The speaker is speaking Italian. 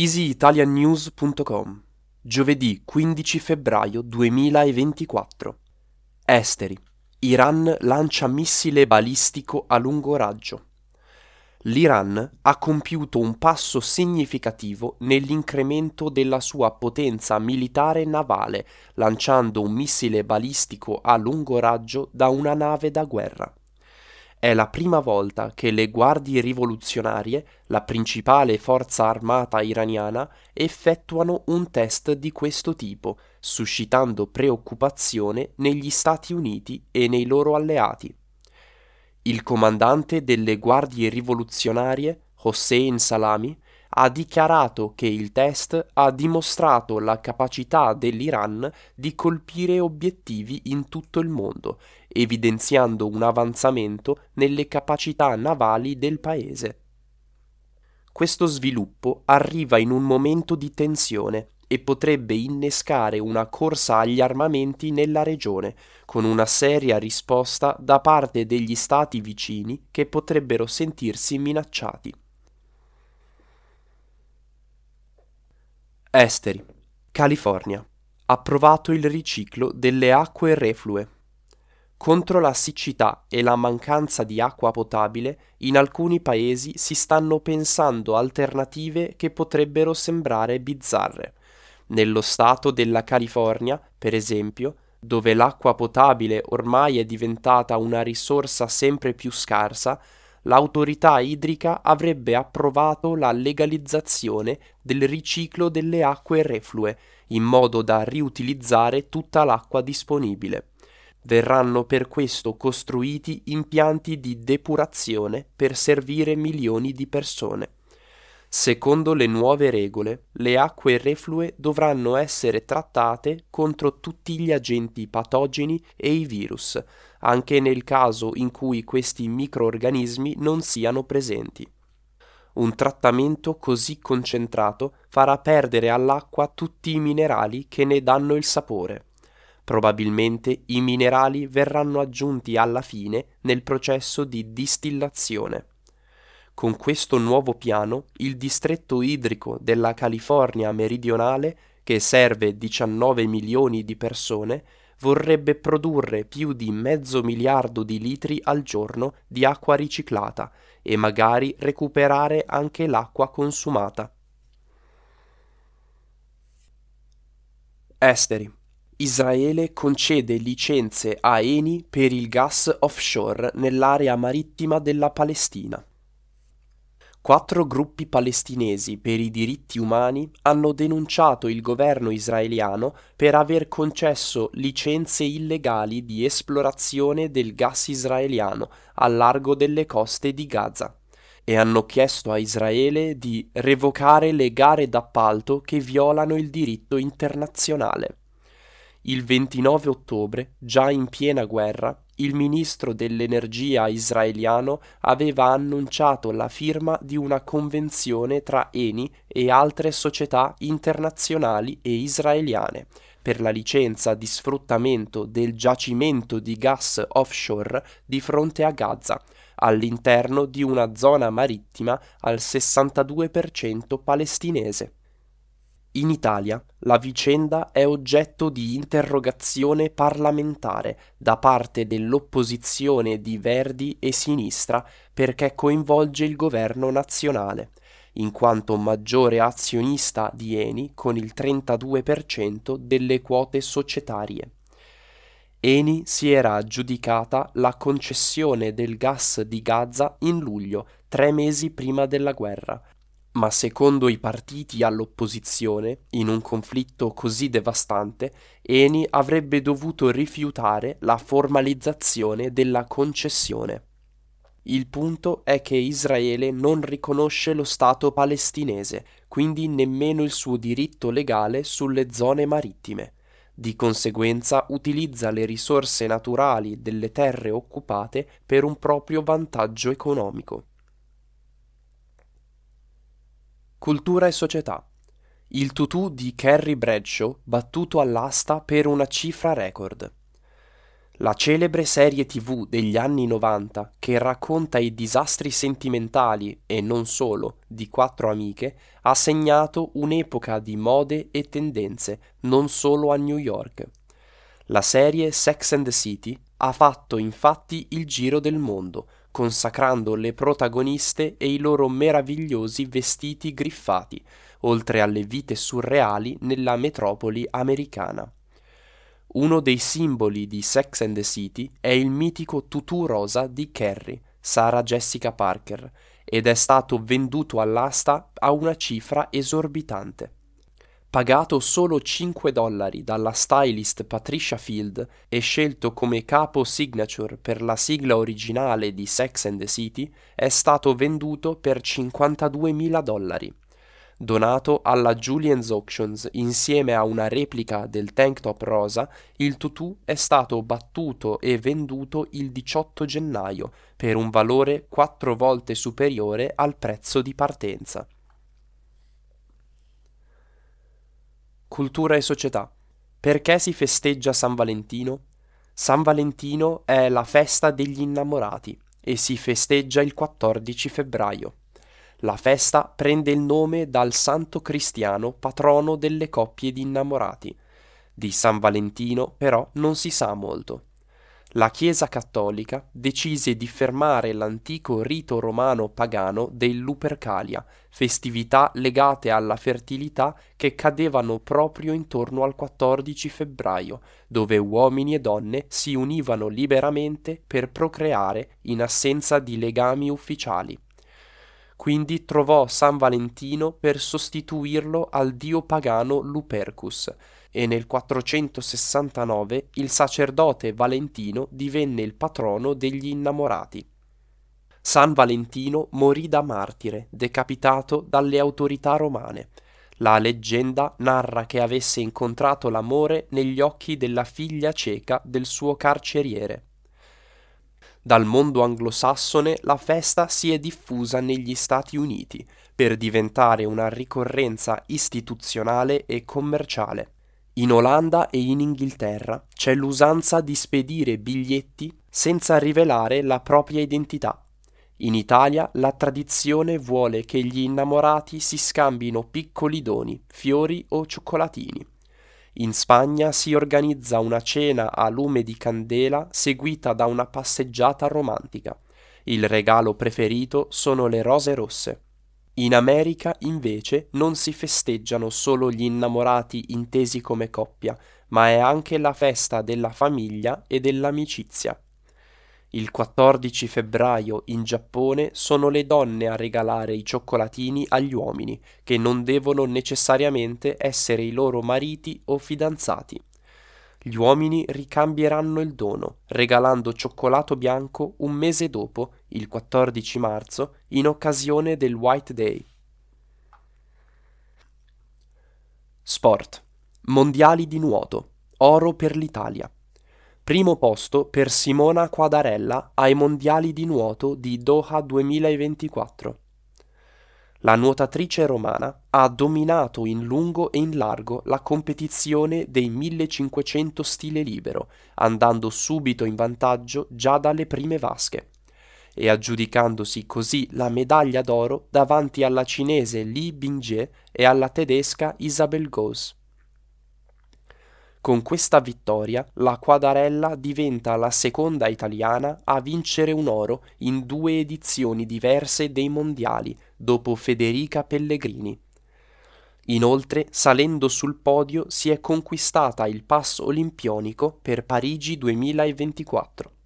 easyitaliannews.com Giovedì 15 febbraio 2024 Esteri Iran lancia missile balistico a lungo raggio. L'Iran ha compiuto un passo significativo nell'incremento della sua potenza militare navale, lanciando un missile balistico a lungo raggio da una nave da guerra. È la prima volta che le guardie rivoluzionarie, la principale forza armata iraniana, effettuano un test di questo tipo, suscitando preoccupazione negli Stati Uniti e nei loro alleati. Il comandante delle guardie rivoluzionarie, Hossein Salami, ha dichiarato che il test ha dimostrato la capacità dell'Iran di colpire obiettivi in tutto il mondo, evidenziando un avanzamento nelle capacità navali del paese. Questo sviluppo arriva in un momento di tensione e potrebbe innescare una corsa agli armamenti nella regione, con una seria risposta da parte degli stati vicini che potrebbero sentirsi minacciati. Esteri, California. Approvato il riciclo delle acque reflue. Contro la siccità e la mancanza di acqua potabile, in alcuni paesi si stanno pensando alternative che potrebbero sembrare bizzarre. Nello stato della California, per esempio, dove l'acqua potabile ormai è diventata una risorsa sempre più scarsa, l'autorità idrica avrebbe approvato la legalizzazione del riciclo delle acque reflue, in modo da riutilizzare tutta l'acqua disponibile. Verranno per questo costruiti impianti di depurazione per servire milioni di persone. Secondo le nuove regole, le acque reflue dovranno essere trattate contro tutti gli agenti patogeni e i virus, anche nel caso in cui questi microorganismi non siano presenti. Un trattamento così concentrato farà perdere all'acqua tutti i minerali che ne danno il sapore. Probabilmente i minerali verranno aggiunti alla fine nel processo di distillazione. Con questo nuovo piano, il distretto idrico della California meridionale, che serve 19 milioni di persone, vorrebbe produrre più di mezzo miliardo di litri al giorno di acqua riciclata e magari recuperare anche l'acqua consumata. Esteri. Israele concede licenze a Eni per il gas offshore nell'area marittima della Palestina. Quattro gruppi palestinesi per i diritti umani hanno denunciato il governo israeliano per aver concesso licenze illegali di esplorazione del gas israeliano al largo delle coste di Gaza e hanno chiesto a Israele di revocare le gare d'appalto che violano il diritto internazionale. Il 29 ottobre, già in piena guerra, il ministro dell'energia israeliano aveva annunciato la firma di una convenzione tra Eni e altre società internazionali e israeliane per la licenza di sfruttamento del giacimento di gas offshore di fronte a Gaza, all'interno di una zona marittima al 62% palestinese. In Italia la vicenda è oggetto di interrogazione parlamentare da parte dell'opposizione di Verdi e Sinistra perché coinvolge il governo nazionale, in quanto maggiore azionista di Eni con il 32% delle quote societarie. Eni si era aggiudicata la concessione del gas di Gaza in luglio, tre mesi prima della guerra, ma secondo i partiti all'opposizione, in un conflitto così devastante, Eni avrebbe dovuto rifiutare la formalizzazione della concessione. Il punto è che Israele non riconosce lo Stato palestinese, quindi nemmeno il suo diritto legale sulle zone marittime. Di conseguenza utilizza le risorse naturali delle terre occupate per un proprio vantaggio economico. Cultura e società. Il tutù di Carrie Bradshaw battuto all'asta per una cifra record. La celebre serie tv degli anni 90 che racconta i disastri sentimentali e non solo di quattro amiche ha segnato un'epoca di mode e tendenze non solo a New York. La serie Sex and the City ha fatto infatti il giro del mondo, consacrando le protagoniste e i loro meravigliosi vestiti griffati, oltre alle vite surreali nella metropoli americana. Uno dei simboli di Sex and the City è il mitico tutù rosa di Carrie, Sarah Jessica Parker, ed è stato venduto all'asta a una cifra esorbitante. Pagato solo 5 dollari dalla stylist Patricia Field e scelto come capo signature per la sigla originale di Sex and the City, è stato venduto per 52.000 dollari donato alla Julien's Auctions insieme a una replica del tank top rosa, il tutù è stato battuto e venduto il 18 gennaio per un valore quattro volte superiore al prezzo di partenza. Cultura e società. Perché si festeggia San Valentino? San Valentino è la festa degli innamorati e si festeggia il 14 febbraio. La festa prende il nome dal santo cristiano patrono delle coppie di innamorati. Di San Valentino però non si sa molto. La Chiesa cattolica decise di fermare l'antico rito romano pagano del Lupercalia, festività legate alla fertilità che cadevano proprio intorno al 14 febbraio, dove uomini e donne si univano liberamente per procreare in assenza di legami ufficiali. Quindi trovò San Valentino per sostituirlo al dio pagano Lupercus e nel 469 il sacerdote Valentino divenne il patrono degli innamorati. San Valentino morì da martire, decapitato dalle autorità romane. La leggenda narra che avesse incontrato l'amore negli occhi della figlia cieca del suo carceriere. Dal mondo anglosassone la festa si è diffusa negli Stati Uniti per diventare una ricorrenza istituzionale e commerciale. In Olanda e in Inghilterra c'è l'usanza di spedire biglietti senza rivelare la propria identità. In Italia la tradizione vuole che gli innamorati si scambino piccoli doni, fiori o cioccolatini. In Spagna si organizza una cena a lume di candela seguita da una passeggiata romantica. Il regalo preferito sono le rose rosse. In America, invece, non si festeggiano solo gli innamorati intesi come coppia, ma è anche la festa della famiglia e dell'amicizia. Il 14 febbraio in Giappone sono le donne a regalare i cioccolatini agli uomini, che non devono necessariamente essere i loro mariti o fidanzati. Gli uomini ricambieranno il dono, regalando cioccolato bianco un mese dopo, il 14 marzo, in occasione del White Day. Sport. Mondiali di nuoto. Oro per l'Italia. Primo posto per Simona Quadarella ai Mondiali di nuoto di Doha 2024. La nuotatrice romana ha dominato in lungo e in largo la competizione dei 1500 stile libero, andando subito in vantaggio già dalle prime vasche e aggiudicandosi così la medaglia d'oro davanti alla cinese Li Bingjie e alla tedesca Isabel Gauss. Con questa vittoria la Quadarella diventa la seconda italiana a vincere un oro in due edizioni diverse dei mondiali, dopo Federica Pellegrini. Inoltre, salendo sul podio, si è conquistata il pass olimpionico per Parigi 2024.